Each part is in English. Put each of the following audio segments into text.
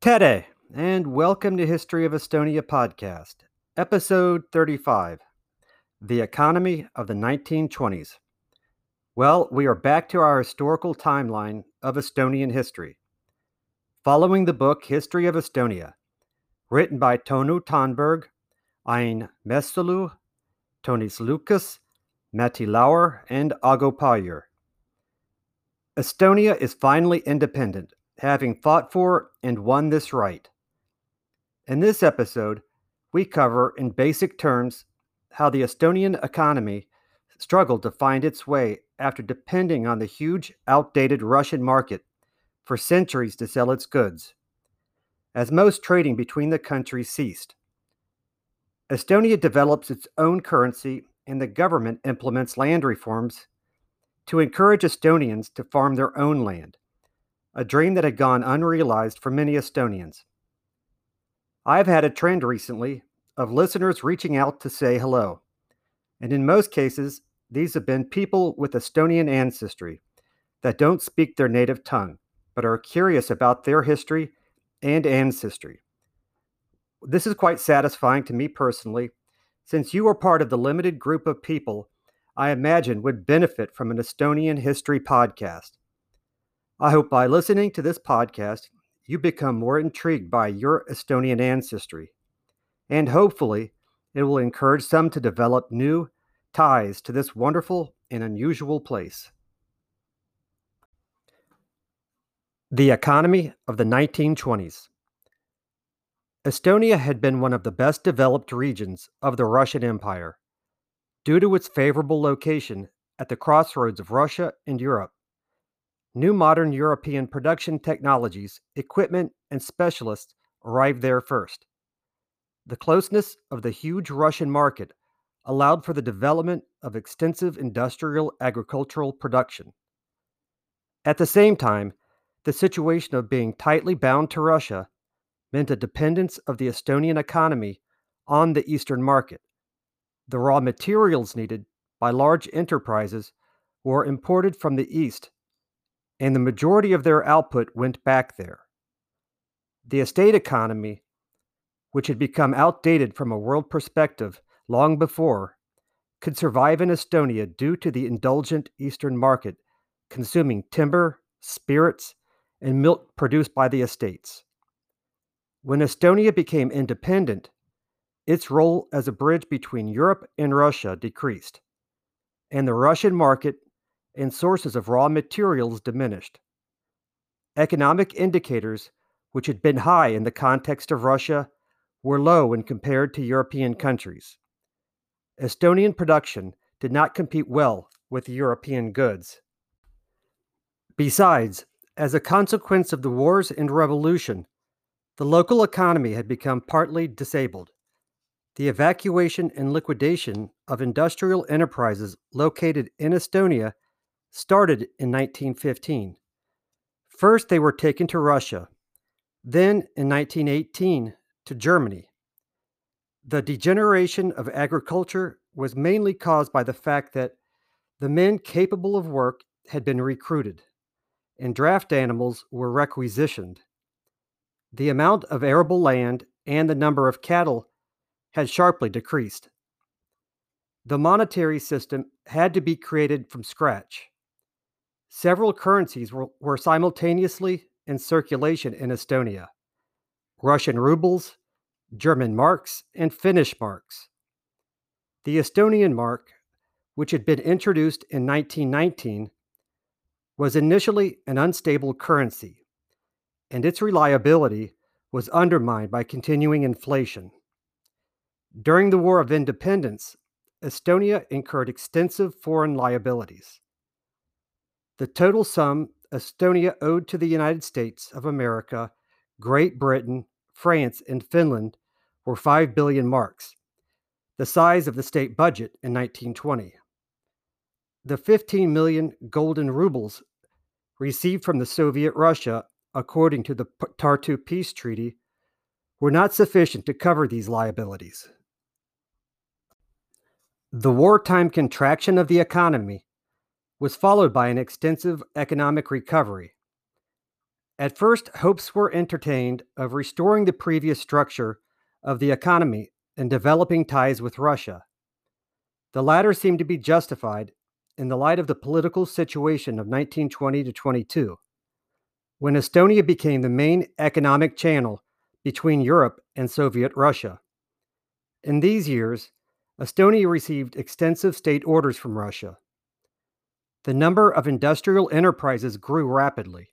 Tere, and welcome to History of Estonia podcast, episode 35 The Economy of the 1920s. Well, we are back to our historical timeline of Estonian history. Following the book History of Estonia, written by Tonu Tannberg, Ain Mäesalu, Tonis Lukas, Mati Laur, and Ago Pajur. Estonia is finally independent having fought for and won this right. In this episode, we cover in basic terms how the Estonian economy struggled to find its way after depending on the huge, outdated Russian market for centuries to sell its goods, as most trading between the countries ceased. Estonia develops its own currency and the government implements land reforms to encourage Estonians to farm their own land a dream that had gone unrealized for many Estonians. I've had a trend recently of listeners reaching out to say hello, and in most cases, these have been people with Estonian ancestry that don't speak their native tongue, but are curious about their history and ancestry. This is quite satisfying to me personally, since you are part of the limited group of people I imagine would benefit from an Estonian history podcast. I hope by listening to this podcast, you become more intrigued by your Estonian ancestry. And hopefully, it will encourage some to develop new ties to this wonderful and unusual place. The economy of the 1920s. Estonia had been one of the best developed regions of the Russian Empire due to its favorable location at the crossroads of Russia and Europe. New modern European production technologies, equipment, and specialists arrived there first. The closeness of the huge Russian market allowed for the development of extensive industrial agricultural production. At the same time, the situation of being tightly bound to Russia meant a dependence of the Estonian economy on the Eastern market. The raw materials needed by large enterprises were imported from the East and the majority of their output went back there. The estate economy, which had become outdated from a world perspective long before, could survive in Estonia due to the indulgent Eastern market consuming timber, spirits, and milk produced by the estates. When Estonia became independent, its role as a bridge between Europe and Russia decreased, and the Russian market and sources of raw materials diminished. Economic indicators, which had been high in the context of Russia, were low when compared to European countries. Estonian production did not compete well with European goods. Besides, as a consequence of the wars and revolution, the local economy had become partly disabled. The evacuation and liquidation of industrial enterprises located in Estonia started in 1915. First, they were taken to Russia, then in 1918 to Germany. The degeneration of agriculture was mainly caused by the fact that the men capable of work had been recruited, and draft animals were requisitioned. The amount of arable land and the number of cattle had sharply decreased. The monetary system had to be created from scratch. Several currencies were, were simultaneously in circulation in Estonia Russian rubles, German marks, and Finnish marks. The Estonian mark, which had been introduced in 1919, was initially an unstable currency, and its reliability was undermined by continuing inflation. During the War of Independence, Estonia incurred extensive foreign liabilities. The total sum Estonia owed to the United States of America, Great Britain, France, and Finland were 5 billion marks, the size of the state budget in 1920. The 15 million golden rubles received from the Soviet Russia, according to the Tartu Peace Treaty, were not sufficient to cover these liabilities. The wartime contraction of the economy was followed by an extensive economic recovery. At first, hopes were entertained of restoring the previous structure of the economy and developing ties with Russia. The latter seemed to be justified in the light of the political situation of 1920 to 22, when Estonia became the main economic channel between Europe and Soviet Russia. In these years, Estonia received extensive state orders from Russia. The number of industrial enterprises grew rapidly,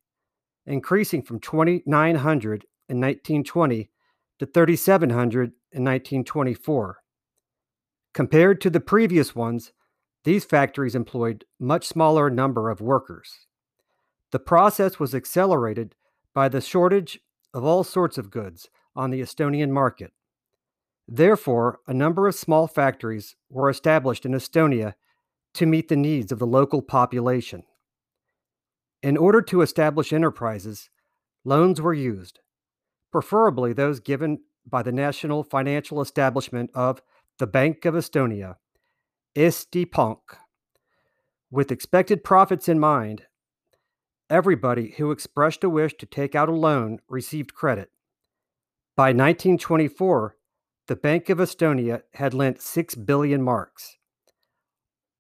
increasing from 2,900 in 1920 to 3,700 in 1924. Compared to the previous ones, these factories employed much smaller number of workers. The process was accelerated by the shortage of all sorts of goods on the Estonian market. Therefore, a number of small factories were established in Estonia to meet the needs of the local population. In order to establish enterprises, loans were used, preferably those given by the national financial establishment of the Bank of Estonia, Eesti Pank. With expected profits in mind, everybody who expressed a wish to take out a loan received credit. By 1924, the Bank of Estonia had lent 6 billion marks.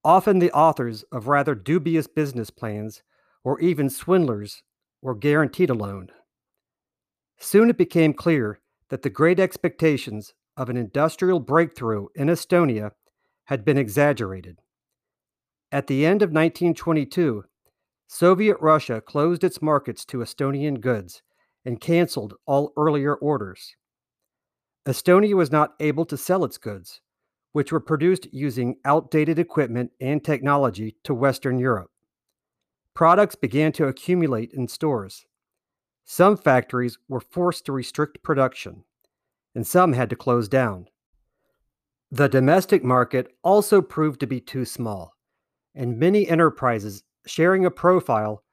Often the authors of rather dubious business plans or even swindlers were guaranteed a loan. Soon it became clear that the great expectations of an industrial breakthrough in Estonia had been exaggerated. At the end of 1922, Soviet Russia closed its markets to Estonian goods and canceled all earlier orders. Estonia was not able to sell its goods, which were produced using outdated equipment and technology, to Western Europe. Products began to accumulate in stores. Some factories were forced to restrict production, and some had to close down. The domestic market also proved to be too small, and many enterprises sharing a profile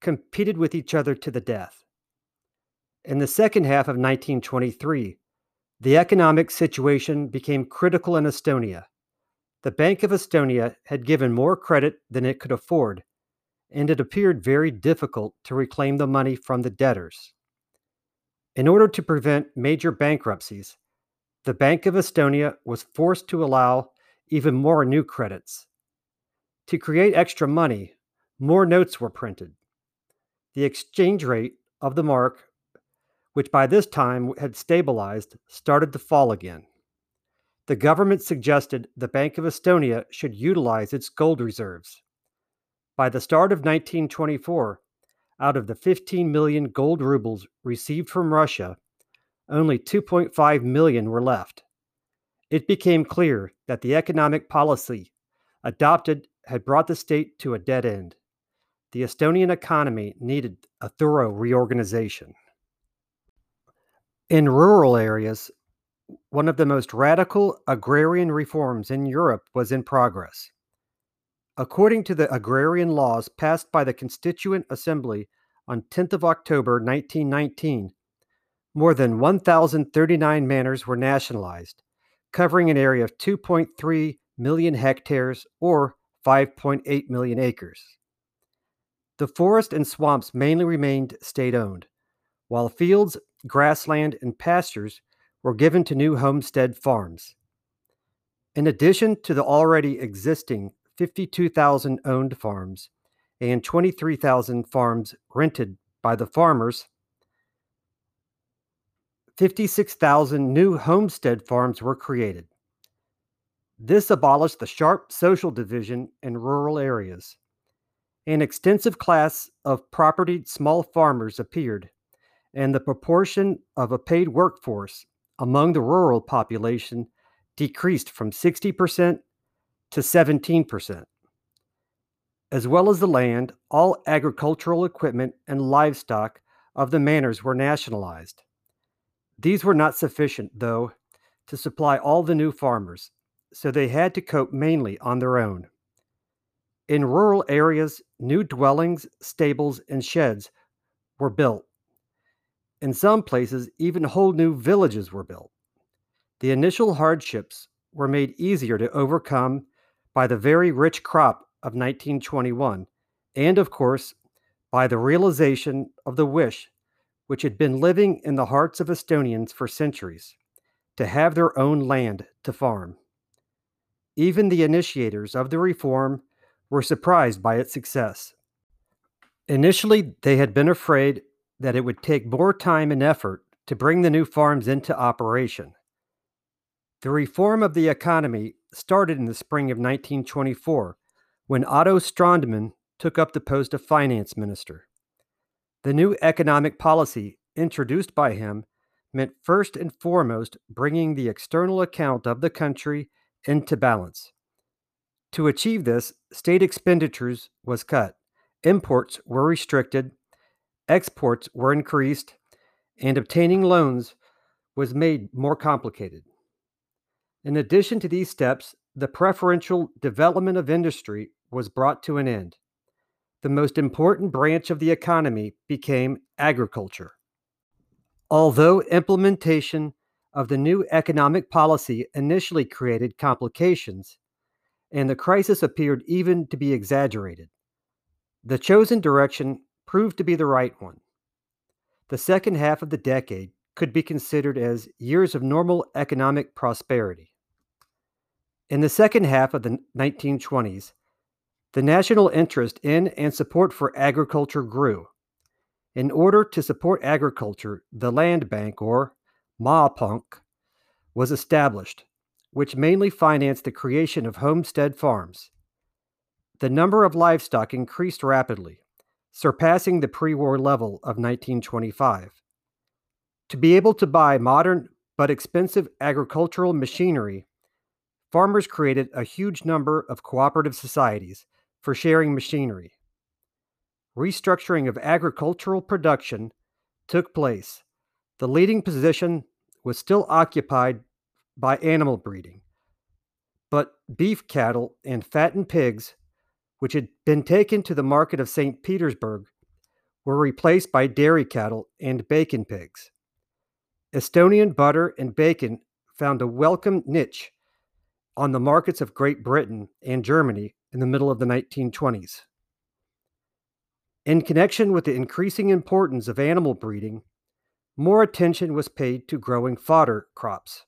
competed with each other to the death. In the second half of 1923, the economic situation became critical in Estonia. The Bank of Estonia had given more credit than it could afford, and it appeared very difficult to reclaim the money from the debtors. In order to prevent major bankruptcies, the Bank of Estonia was forced to allow even more new credits. To create extra money, more notes were printed. The exchange rate of the mark, which by this time had stabilized, started to fall again. The government suggested the Bank of Estonia should utilize its gold reserves. By the start of 1924, out of the 15 million gold rubles received from Russia, only 2.5 million were left. It became clear that the economic policy adopted had brought the state to a dead end. The Estonian economy needed a thorough reorganization. In rural areas, one of the most radical agrarian reforms in Europe was in progress. According to the agrarian laws passed by the Constituent Assembly on 10th of October 1919, more than 1,039 manors were nationalized, covering an area of 2.3 million hectares or 5.8 million acres. The forest and swamps mainly remained state owned, while fields, grassland, and pastures were given to new homestead farms. In addition to the already existing 52,000 owned farms and 23,000 farms rented by the farmers, 56,000 new homestead farms were created. This abolished the sharp social division in rural areas. An extensive class of propertied small farmers appeared, and the proportion of a paid workforce among the rural population decreased from 60% to 17%. As well as the land, all agricultural equipment and livestock of the manors were nationalized. These were not sufficient, though, to supply all the new farmers, so they had to cope mainly on their own. In rural areas, new dwellings, stables, and sheds were built. In some places, even whole new villages were built. The initial hardships were made easier to overcome by the very rich crop of 1921, and of course, by the realization of the wish which had been living in the hearts of Estonians for centuries to have their own land to farm. Even the initiators of the reform were surprised by its success. Initially, they had been afraid that it would take more time and effort to bring the new farms into operation. The reform of the economy started in the spring of 1924 when Otto Strandman took up the post of finance minister. The new economic policy introduced by him meant first and foremost bringing the external account of the country into balance. To achieve this, state expenditures was cut, imports were restricted, exports were increased, and obtaining loans was made more complicated. In addition to these steps, the preferential development of industry was brought to an end. The most important branch of the economy became agriculture. Although implementation of the new economic policy initially created complications, and the crisis appeared even to be exaggerated, the chosen direction proved to be the right one. The second half of the decade could be considered as years of normal economic prosperity. In the second half of the 1920s, the national interest in and support for agriculture grew. In order to support agriculture, the Land Bank, or Maapank, was established, which mainly financed the creation of homestead farms. The number of livestock increased rapidly, surpassing the pre war level of 1925. To be able to buy modern but expensive agricultural machinery, farmers created a huge number of cooperative societies for sharing machinery. Restructuring of agricultural production took place. The leading position was still occupied by animal breeding, but beef cattle and fattened pigs, which had been taken to the market of St. Petersburg, were replaced by dairy cattle and bacon pigs. Estonian butter and bacon found a welcome niche on the markets of Great Britain and Germany in the middle of the 1920s. In connection with the increasing importance of animal breeding, more attention was paid to growing fodder crops,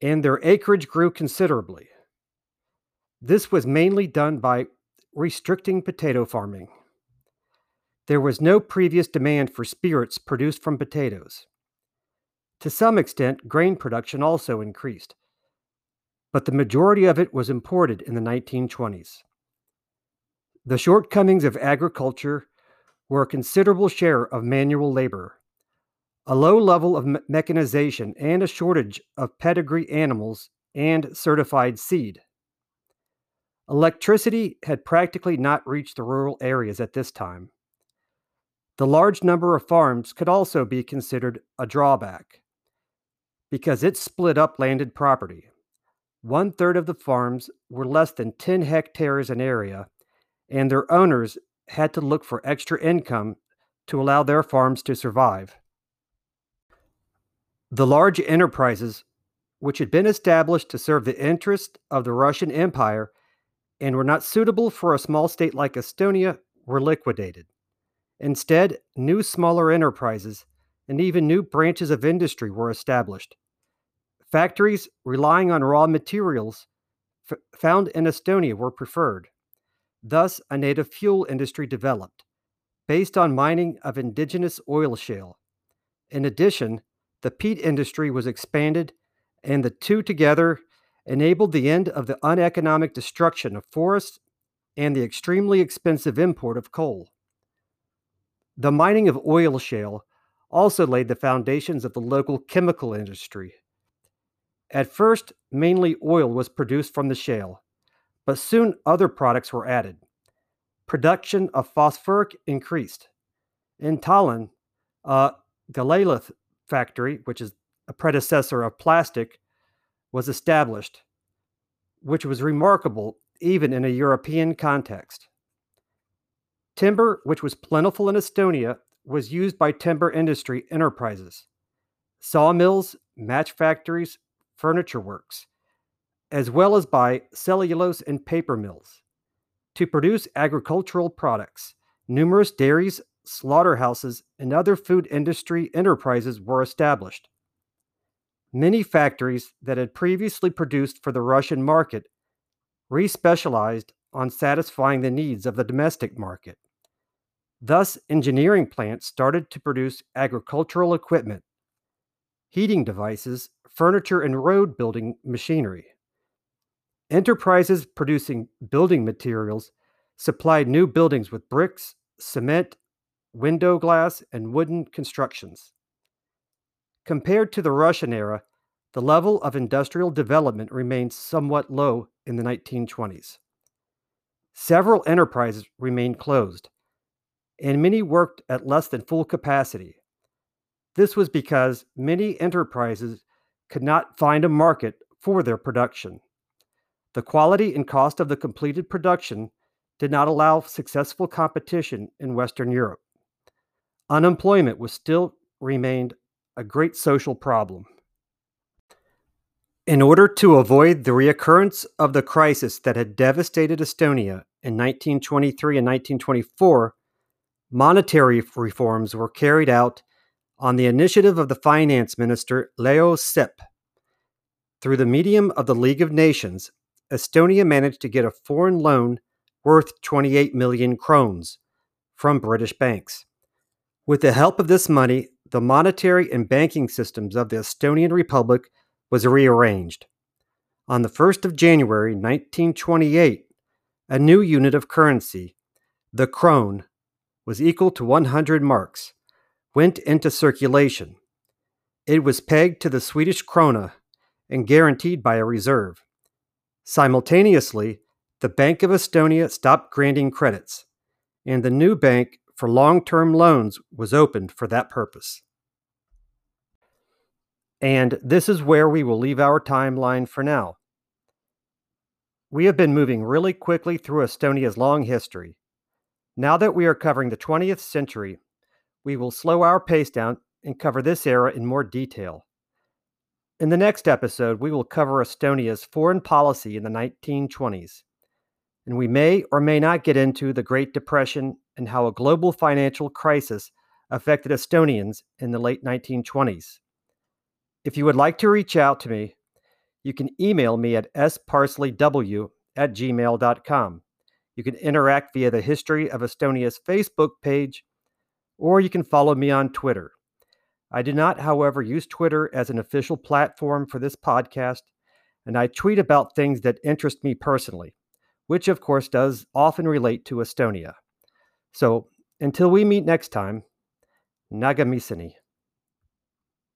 and their acreage grew considerably. This was mainly done by restricting potato farming. There was no previous demand for spirits produced from potatoes. To some extent, grain production also increased, but the majority of it was imported in the 1920s. The shortcomings of agriculture were a considerable share of manual labor, a low level of me- mechanization, and a shortage of pedigree animals and certified seed. Electricity had practically not reached the rural areas at this time. The large number of farms could also be considered a drawback because it split up landed property. One third of the farms were less than 10 hectares in area, and their owners had to look for extra income to allow their farms to survive. The large enterprises, which had been established to serve the interests of the Russian Empire and were not suitable for a small state like Estonia, were liquidated. Instead, new smaller enterprises and even new branches of industry were established. Factories relying on raw materials f- found in Estonia were preferred. Thus, a native fuel industry developed, based on mining of indigenous oil shale. In addition, the peat industry was expanded, and the two together enabled the end of the uneconomic destruction of forests and the extremely expensive import of coal. The mining of oil shale also laid the foundations of the local chemical industry. At first, mainly oil was produced from the shale, but soon other products were added. Production of phosphorite increased. In Tallinn, a Galalith factory, which is a predecessor of plastic, was established, which was remarkable even in a European context. Timber, which was plentiful in Estonia, was used by timber industry enterprises. Sawmills, match factories, furniture works, as well as by cellulose and paper mills. To produce agricultural products, numerous dairies, slaughterhouses, and other food industry enterprises were established. Many factories that had previously produced for the Russian market respecialized on satisfying the needs of the domestic market. Thus, engineering plants started to produce agricultural equipment, heating devices, furniture, and road building machinery. Enterprises producing building materials supplied new buildings with bricks, cement, window glass, and wooden constructions. Compared to the Russian era, the level of industrial development remained somewhat low in the 1920s. Several enterprises remained closed, and many worked at less than full capacity. This was because many enterprises could not find a market for their production. The quality and cost of the completed production did not allow successful competition in Western Europe. Unemployment was still remained a great social problem. In order to avoid the reoccurrence of the crisis that had devastated Estonia in 1923 and 1924, monetary reforms were carried out on the initiative of the finance minister Leo Sepp. Through the medium of the League of Nations, Estonia managed to get a foreign loan worth 28 million krones from British banks. With the help of this money, the monetary and banking systems of the Estonian Republic was rearranged. On the 1st of January 1928, a new unit of currency, the krone, was equal to 100 marks, went into circulation. It was pegged to the Swedish krona and guaranteed by a reserve. Simultaneously, the Bank of Estonia stopped granting credits, and the new bank for long term loans was opened for that purpose. And this is where we will leave our timeline for now. We have been moving really quickly through Estonia's long history. Now that we are covering the 20th century, we will slow our pace down and cover this era in more detail. In the next episode, we will cover Estonia's foreign policy in the 1920s, and we may or may not get into the Great Depression and how a global financial crisis affected Estonians in the late 1920s. If you would like to reach out to me, you can email me at sparsleyw at gmail.com. You can interact via the History of Estonia's Facebook page, or you can follow me on Twitter. I do not, however, use Twitter as an official platform for this podcast, and I tweet about things that interest me personally, which of course does often relate to Estonia. So until we meet next time, Nägemiseni.